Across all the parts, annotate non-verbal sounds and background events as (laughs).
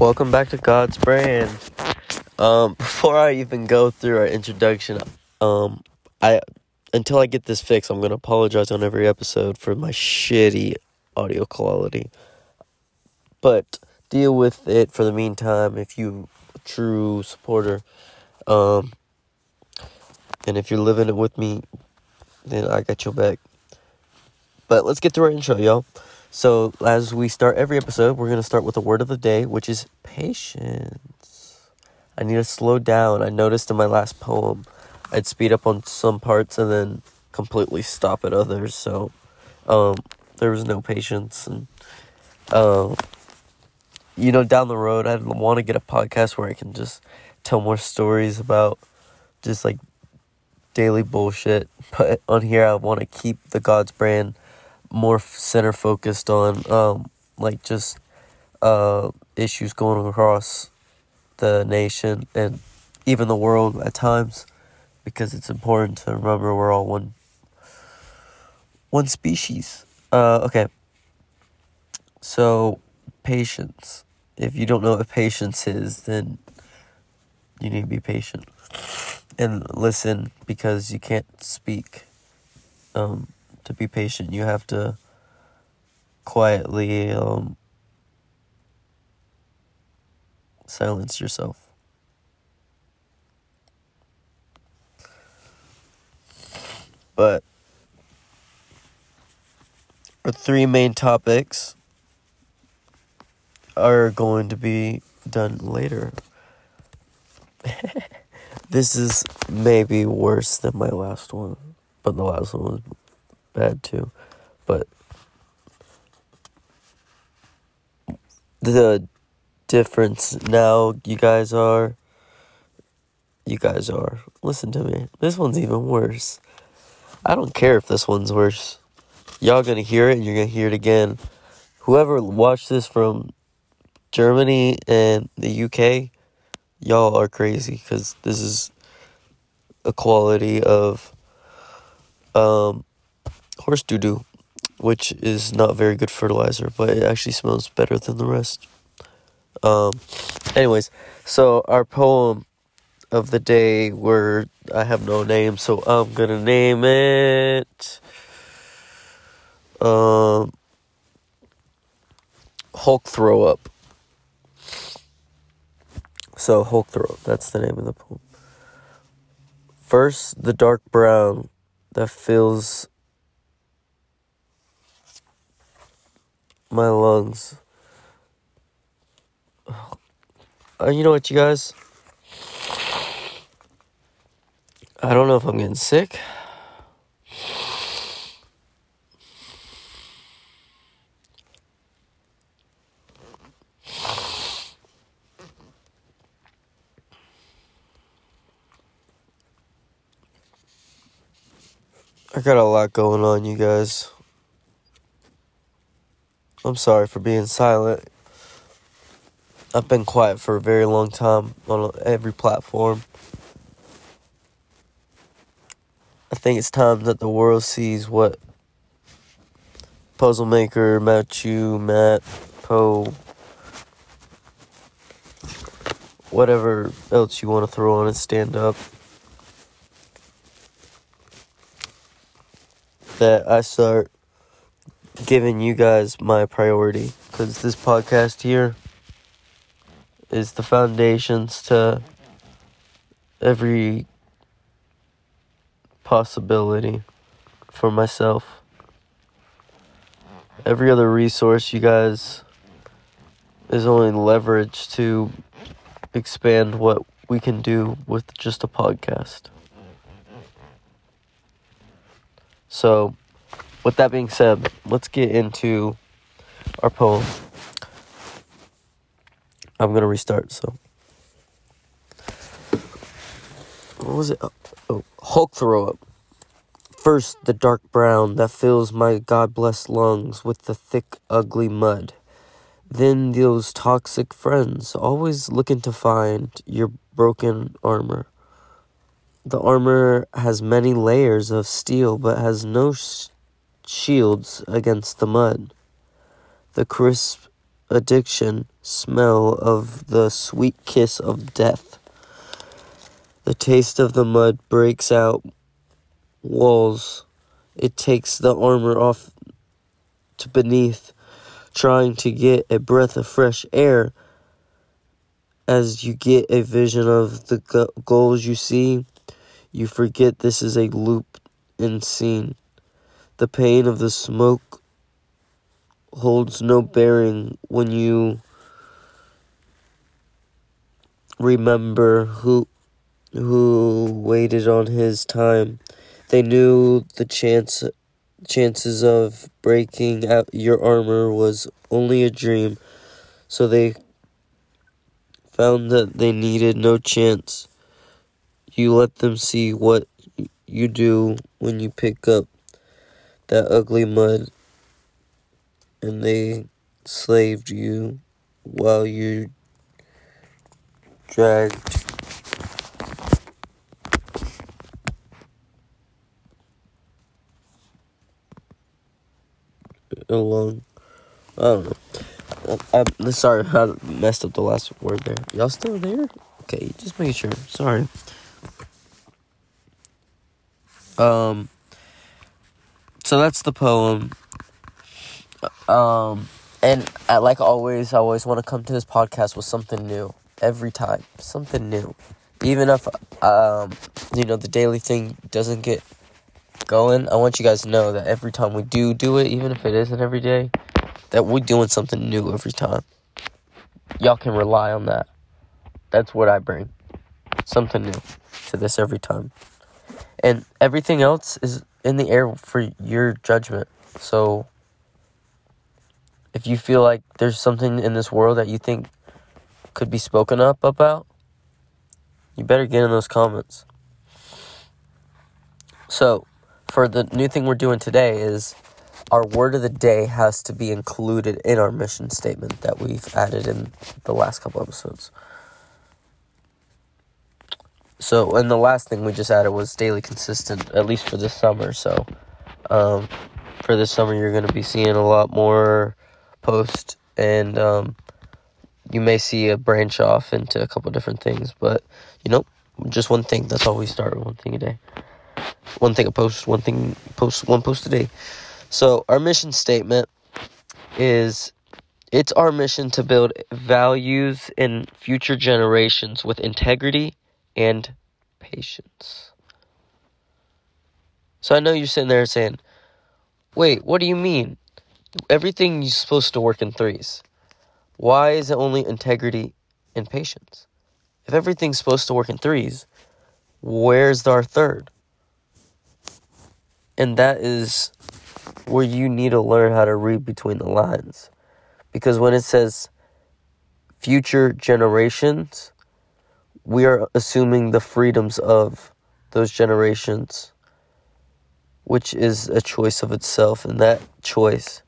Welcome back to God's Brand. Um, (laughs) before I even go through our introduction, um, I until I get this fixed, I'm gonna apologize on every episode for my shitty audio quality. But deal with it for the meantime if you true supporter. Um, and if you're living it with me, then I got your back. But let's get through our intro, y'all. So, as we start every episode, we're going to start with the word of the day, which is patience. I need to slow down. I noticed in my last poem, I'd speed up on some parts and then completely stop at others. So, um, there was no patience. And, um, you know, down the road, I'd want to get a podcast where I can just tell more stories about just like daily bullshit. But on here, I want to keep the God's brand more center focused on um like just uh issues going across the nation and even the world at times because it's important to remember we're all one one species. Uh okay. So patience. If you don't know what patience is, then you need to be patient and listen because you can't speak. Um to be patient, you have to quietly um, silence yourself. But our three main topics are going to be done later. (laughs) this is maybe worse than my last one, but the last one was bad too. But the difference now you guys are you guys are listen to me this one's even worse i don't care if this one's worse y'all gonna hear it and you're gonna hear it again whoever watched this from germany and the uk y'all are crazy because this is a quality of um horse doo doo, which is not very good fertilizer, but it actually smells better than the rest. Um, anyways, so our poem of the day, where I have no name, so I'm gonna name it. Um, Hulk throw up. So Hulk throw up. That's the name of the poem. First, the dark brown that fills my lungs. Uh, you know what, you guys? I don't know if I'm getting sick. I got a lot going on, you guys. I'm sorry for being silent. I've been quiet for a very long time on every platform. I think it's time that the world sees what Puzzle Maker, Matthew, Matt, Poe, whatever else you want to throw on it, stand up. That I start giving you guys my priority because this podcast here is the foundations to every possibility for myself. Every other resource you guys is only leverage to expand what we can do with just a podcast. So, with that being said, let's get into our poem. I'm gonna restart. So, what was it? Oh, oh, Hulk throw up. First, the dark brown that fills my God blessed lungs with the thick, ugly mud. Then those toxic friends, always looking to find your broken armor. The armor has many layers of steel, but has no shields against the mud. The crisp addiction smell of the sweet kiss of death. The taste of the mud breaks out walls. It takes the armor off to beneath, trying to get a breath of fresh air. As you get a vision of the goals you see, you forget this is a loop in scene. The pain of the smoke holds no bearing when you remember who who waited on his time. They knew the chance chances of breaking out your armor was only a dream, so they found that they needed no chance. You let them see what you do when you pick up that ugly mud, and they slaved you while you dragged along. I don't know. I, am sorry, I messed up the last word there. Y'all still there? Okay, just making sure. Sorry. Um. So that's the poem. Um, and I, like always, I always want to come to this podcast with something new every time, something new. Even if um, you know, the daily thing doesn't get going, I want you guys to know that every time we do do it, even if it isn't every day, that we're doing something new every time. Y'all can rely on that. That's what I bring. Something new to this every time. And everything else is in the air for your judgment. So if you feel like there's something in this world that you think could be spoken up about, you better get in those comments. So, for the new thing we're doing today is our word of the day has to be included in our mission statement that we've added in the last couple episodes. So, and the last thing we just added was daily consistent, at least for this summer. So, um, for this summer, you're going to be seeing a lot more posts, and um, you may see a branch off into a couple different things. But, you know, just one thing. That's all we start with one thing a day one thing a post, one thing post, one post a day. So our mission statement is it's our mission to build values in future generations with integrity and patience. So I know you're sitting there saying, "Wait, what do you mean? Everything's supposed to work in threes. Why is it only integrity and patience? If everything's supposed to work in threes, where's our third?" And that is where you need to learn how to read between the lines. Because when it says future generations, we are assuming the freedoms of those generations, which is a choice of itself. And that choice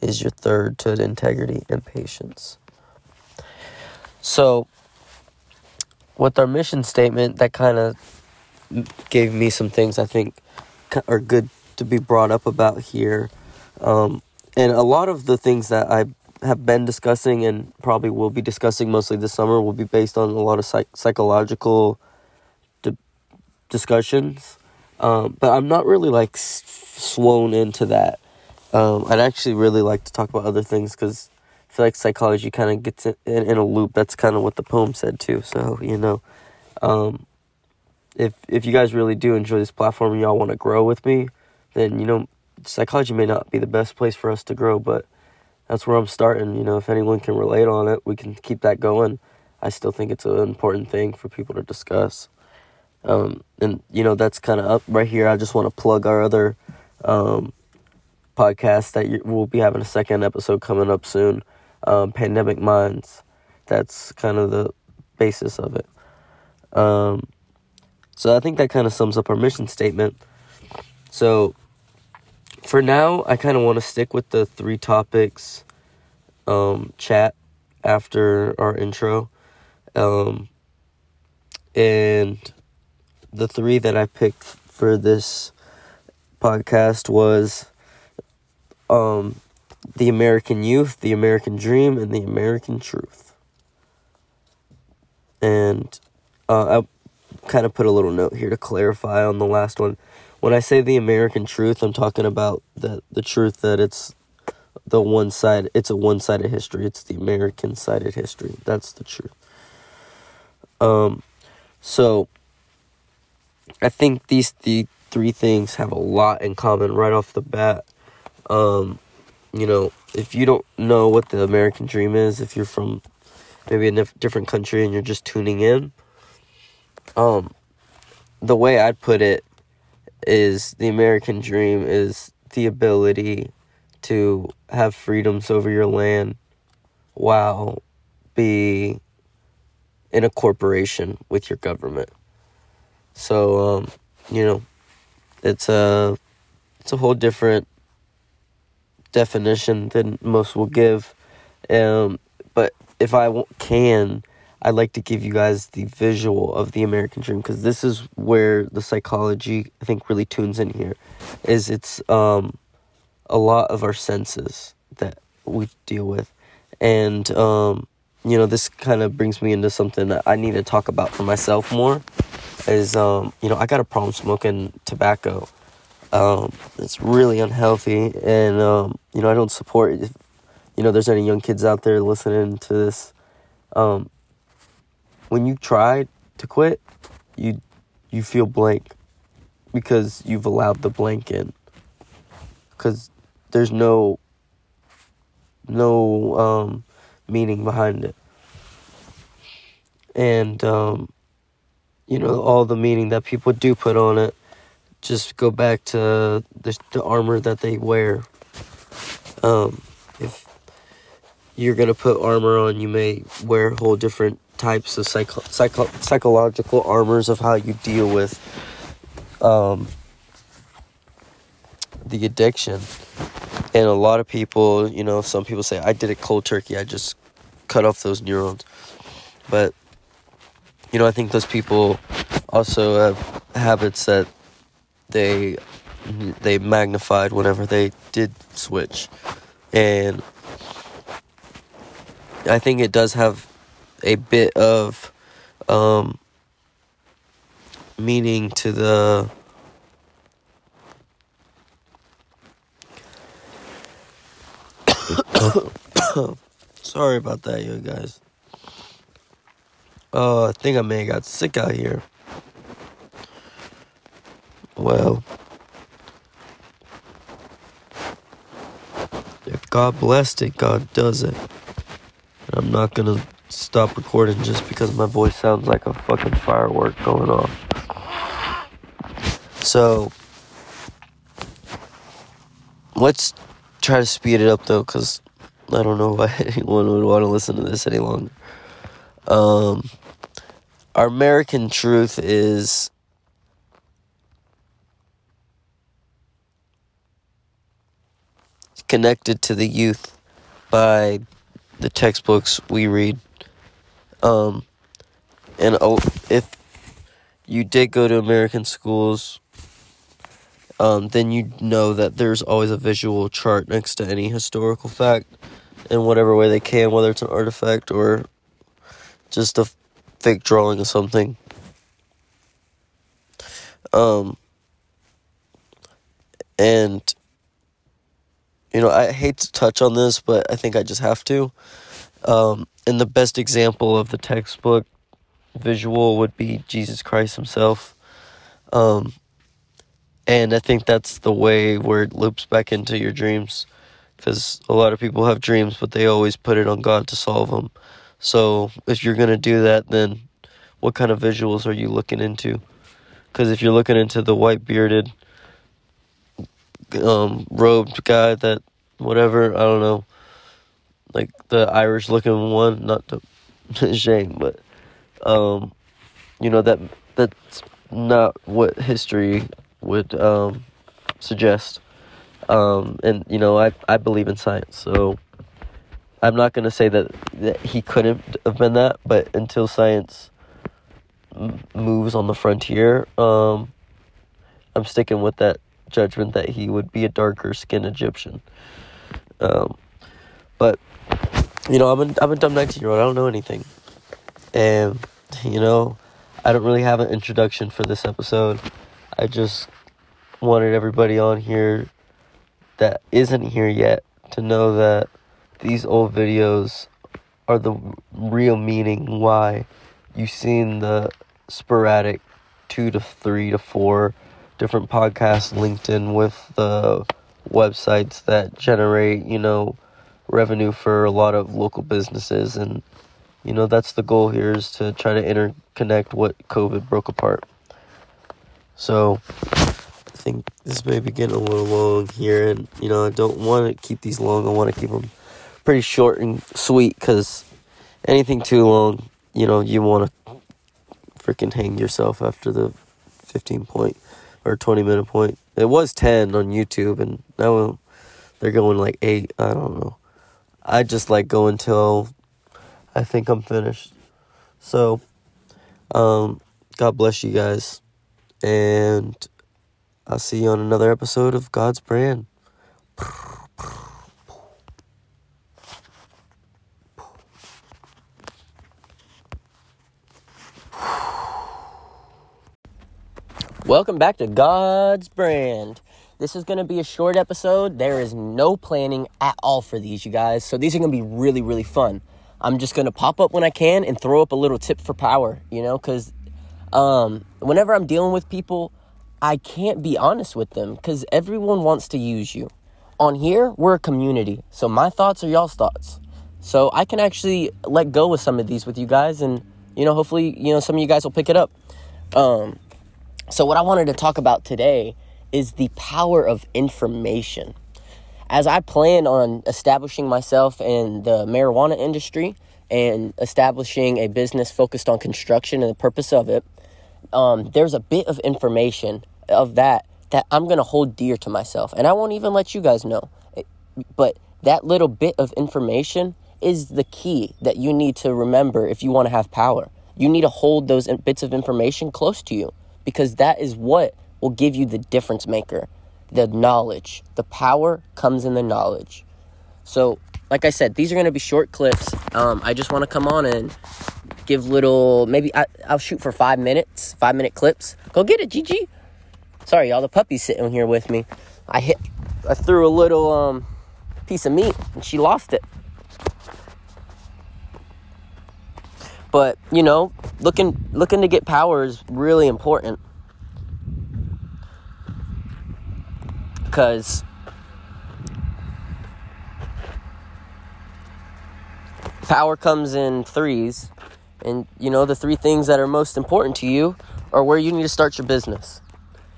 is your third to integrity and patience. So, with our mission statement, that kind of gave me some things I think are good to be brought up about here. Um, and a lot of the things that I have been discussing and probably will be discussing mostly this summer will be based on a lot of psych- psychological di- discussions. Um, but I'm not really like s- into that. Um, I'd actually really like to talk about other things because I feel like psychology kind of gets in, in, in, a loop. That's kind of what the poem said too. So you know, um, if if you guys really do enjoy this platform and y'all want to grow with me, then you know psychology may not be the best place for us to grow, but that's where I'm starting. You know, if anyone can relate on it, we can keep that going. I still think it's an important thing for people to discuss. Um, and you know that's kind of up right here. I just want to plug our other um, podcast that you, we'll be having a second episode coming up soon. Um, Pandemic Minds. That's kind of the basis of it. Um, so I think that kind of sums up our mission statement. So for now, I kind of want to stick with the three topics um, chat after our intro. Um, and the three that I picked for this podcast was um, the American youth, the American dream, and the American truth. And uh, I kind of put a little note here to clarify on the last one. When I say the American truth, I'm talking about the the truth that it's the one side. It's a one sided history. It's the American sided history. That's the truth. Um, so I think these the three things have a lot in common right off the bat. Um, you know, if you don't know what the American dream is, if you're from maybe a different country and you're just tuning in, um, the way I'd put it is the American dream is the ability to have freedoms over your land while be in a corporation with your government. So, um, you know, it's a it's a whole different definition than most will give. Um, but if I can, I'd like to give you guys the visual of the American dream because this is where the psychology I think really tunes in here. Is it's um, a lot of our senses that we deal with, and um, you know this kind of brings me into something that I need to talk about for myself more. Is um, you know I got a problem smoking tobacco um, it's really unhealthy, and um, you know I don't support. If, you know, there's any young kids out there listening to this. Um, when you try to quit, you you feel blank because you've allowed the blank in. Because there's no no um, meaning behind it, and um, you know all the meaning that people do put on it just go back to the, the armor that they wear. Um, if you're gonna put armor on, you may wear a whole different types of psycho, psycho psychological armors of how you deal with um, the addiction. And a lot of people, you know, some people say, I did it cold turkey, I just cut off those neurons. But, you know, I think those people also have habits that they they magnified whenever they did switch, and I think it does have a bit of um, meaning to the. (coughs) Sorry about that, you guys. Oh, I think I may have got sick out here. Well, if God blessed it, God does it. I'm not gonna stop recording just because my voice sounds like a fucking firework going off. So, let's try to speed it up though, because I don't know why (laughs) anyone would want to listen to this any longer. Um, our American truth is connected to the youth by the textbooks we read. Um, and oh, if you did go to American schools, um, then you know that there's always a visual chart next to any historical fact in whatever way they can, whether it's an artifact or just a fake drawing of something. Um, and you know, I hate to touch on this, but I think I just have to. Um, and the best example of the textbook visual would be Jesus Christ himself. Um, and I think that's the way where it loops back into your dreams. Because a lot of people have dreams, but they always put it on God to solve them. So if you're going to do that, then what kind of visuals are you looking into? Because if you're looking into the white bearded, um, robed guy that whatever I don't know, the Irish looking one, not to shame, (laughs) but um, you know that that's not what history would um suggest. Um, and you know I I believe in science, so I'm not gonna say that that he couldn't have been that, but until science m- moves on the frontier, um, I'm sticking with that judgment that he would be a darker skinned Egyptian. Um, but you know, I'm a, I'm a dumb 19 year old. I don't know anything, and you know, I don't really have an introduction for this episode. I just wanted everybody on here that isn't here yet to know that these old videos are the real meaning why you've seen the sporadic two to three to four different podcasts linked in with the websites that generate, you know, revenue for a lot of local businesses and you know that's the goal here is to try to interconnect what covid broke apart. So i think this may be getting a little long here and you know i don't want to keep these long i want to keep them pretty short and sweet because anything too long you know you want to freaking hang yourself after the 15 point or 20 minute point. It was 10 on youtube and now they're going like 8 i don't know I just like go until I think I'm finished. So, um, God bless you guys. And I'll see you on another episode of God's Brand. Welcome back to God's Brand. This is going to be a short episode. There is no planning at all for these, you guys. So these are going to be really, really fun. I'm just going to pop up when I can and throw up a little tip for power, you know, because um, whenever I'm dealing with people, I can't be honest with them because everyone wants to use you. On here, we're a community. So my thoughts are y'all's thoughts. So I can actually let go with some of these with you guys and, you know, hopefully, you know, some of you guys will pick it up. Um, so what I wanted to talk about today is the power of information. As I plan on establishing myself in the marijuana industry and establishing a business focused on construction and the purpose of it, um, there's a bit of information of that that I'm going to hold dear to myself. And I won't even let you guys know. But that little bit of information is the key that you need to remember if you want to have power. You need to hold those bits of information close to you because that is what will give you the difference maker, the knowledge. The power comes in the knowledge. So, like I said, these are going to be short clips. Um, I just want to come on and give little, maybe I, will shoot for five minutes, five minute clips. Go get it, Gigi. Sorry, y'all, the puppy's sitting here with me. I hit, I threw a little um, piece of meat and she lost it. But you know, looking looking to get power is really important. Because power comes in threes and you know the three things that are most important to you are where you need to start your business.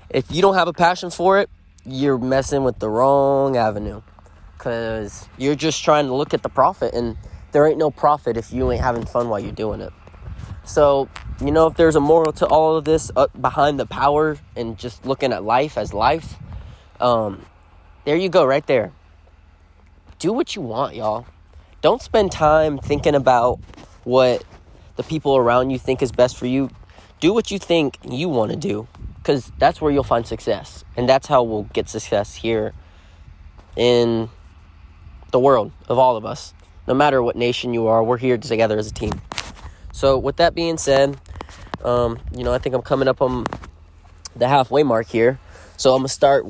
If you don't have a passion for it you're messing with the wrong avenue because you're just trying to look at the profit and there ain't no profit if you ain't having fun while you're doing it. So you know if there's a moral to all of this uh, behind the power and just looking at life as life um, there you go, right there. Do what you want, y'all. Don't spend time thinking about what the people around you think is best for you. Do what you think you want to do because that's where you'll find success. And that's how we'll get success here in the world of all of us. No matter what nation you are, we're here together as a team. So, with that being said, um, you know, I think I'm coming up on the halfway mark here. So, I'm going to start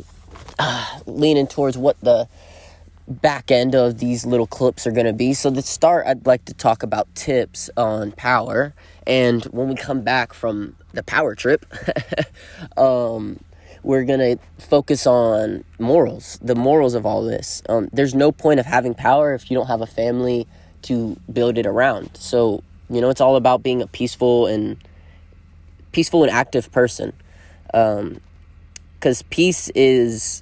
uh, (sighs) leaning towards what the back end of these little clips are going to be. So, to start, I'd like to talk about tips on power. And when we come back from the power trip, (laughs) um, we're going to focus on morals, the morals of all this. Um, there's no point of having power if you don't have a family to build it around. So, you know, it's all about being a peaceful and peaceful and active person. Um, because peace is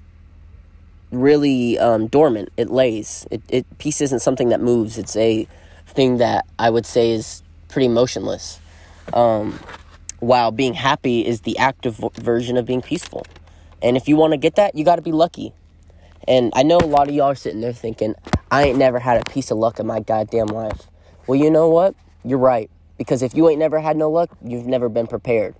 really um, dormant. It lays. It, it peace isn't something that moves. It's a thing that I would say is pretty motionless. Um, while being happy is the active version of being peaceful. And if you want to get that, you got to be lucky. And I know a lot of y'all are sitting there thinking, I ain't never had a piece of luck in my goddamn life. Well, you know what? You're right. Because if you ain't never had no luck, you've never been prepared.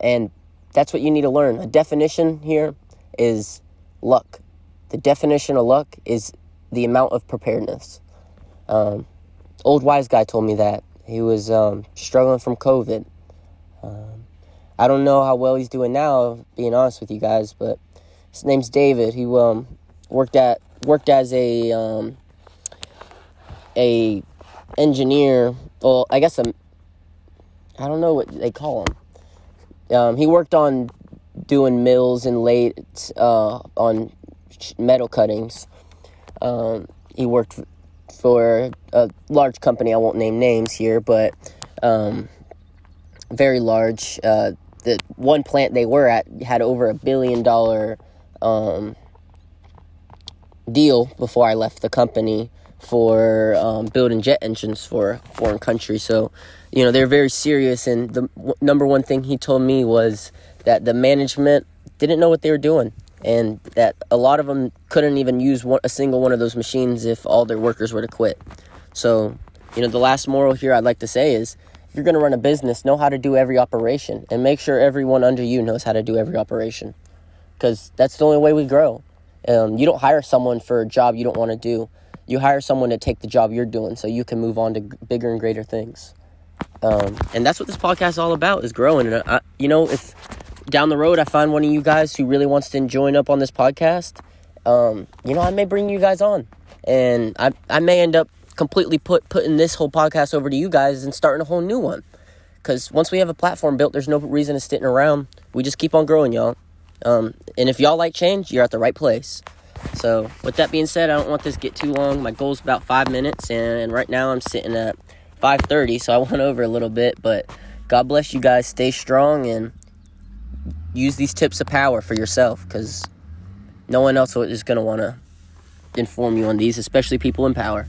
And that's what you need to learn. A definition here is luck. The definition of luck is the amount of preparedness. Um, old wise guy told me that he was um, struggling from COVID. Um, I don't know how well he's doing now, being honest with you guys, but his name's David. He um, worked at worked as a um, a engineer. Well, I guess a I don't know what they call him. Um, he worked on doing mills and late uh, on metal cuttings. Um, he worked for a large company. I won't name names here, but um, very large. Uh, the one plant they were at had over a billion dollar um, deal before I left the company for um, building jet engines for a foreign country. So, you know, they're very serious. And the w- number one thing he told me was that the management didn't know what they were doing. And that a lot of them couldn't even use one, a single one of those machines if all their workers were to quit. So, you know, the last moral here I'd like to say is if you're going to run a business, know how to do every operation and make sure everyone under you knows how to do every operation. Because that's the only way we grow. Um, you don't hire someone for a job you don't want to do. You hire someone to take the job you're doing so you can move on to bigger and greater things. Um, and that's what this podcast is all about is growing. And I, you know, if down the road I find one of you guys who really wants to join up on this podcast, um, you know, I may bring you guys on, and I I may end up completely put putting this whole podcast over to you guys and starting a whole new one. Because once we have a platform built, there's no reason to sitting around. We just keep on growing, y'all. Um, and if y'all like change, you're at the right place. So, with that being said, I don't want this to get too long. My goal is about five minutes, and right now I'm sitting at 5:30, so I went (laughs) over a little bit. But God bless you guys. Stay strong and use these tips of power for yourself, because no one else is gonna want to inform you on these, especially people in power.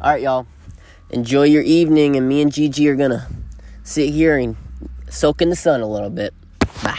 All right, y'all. Enjoy your evening, and me and Gigi are gonna sit here and soak in the sun a little bit. Bye.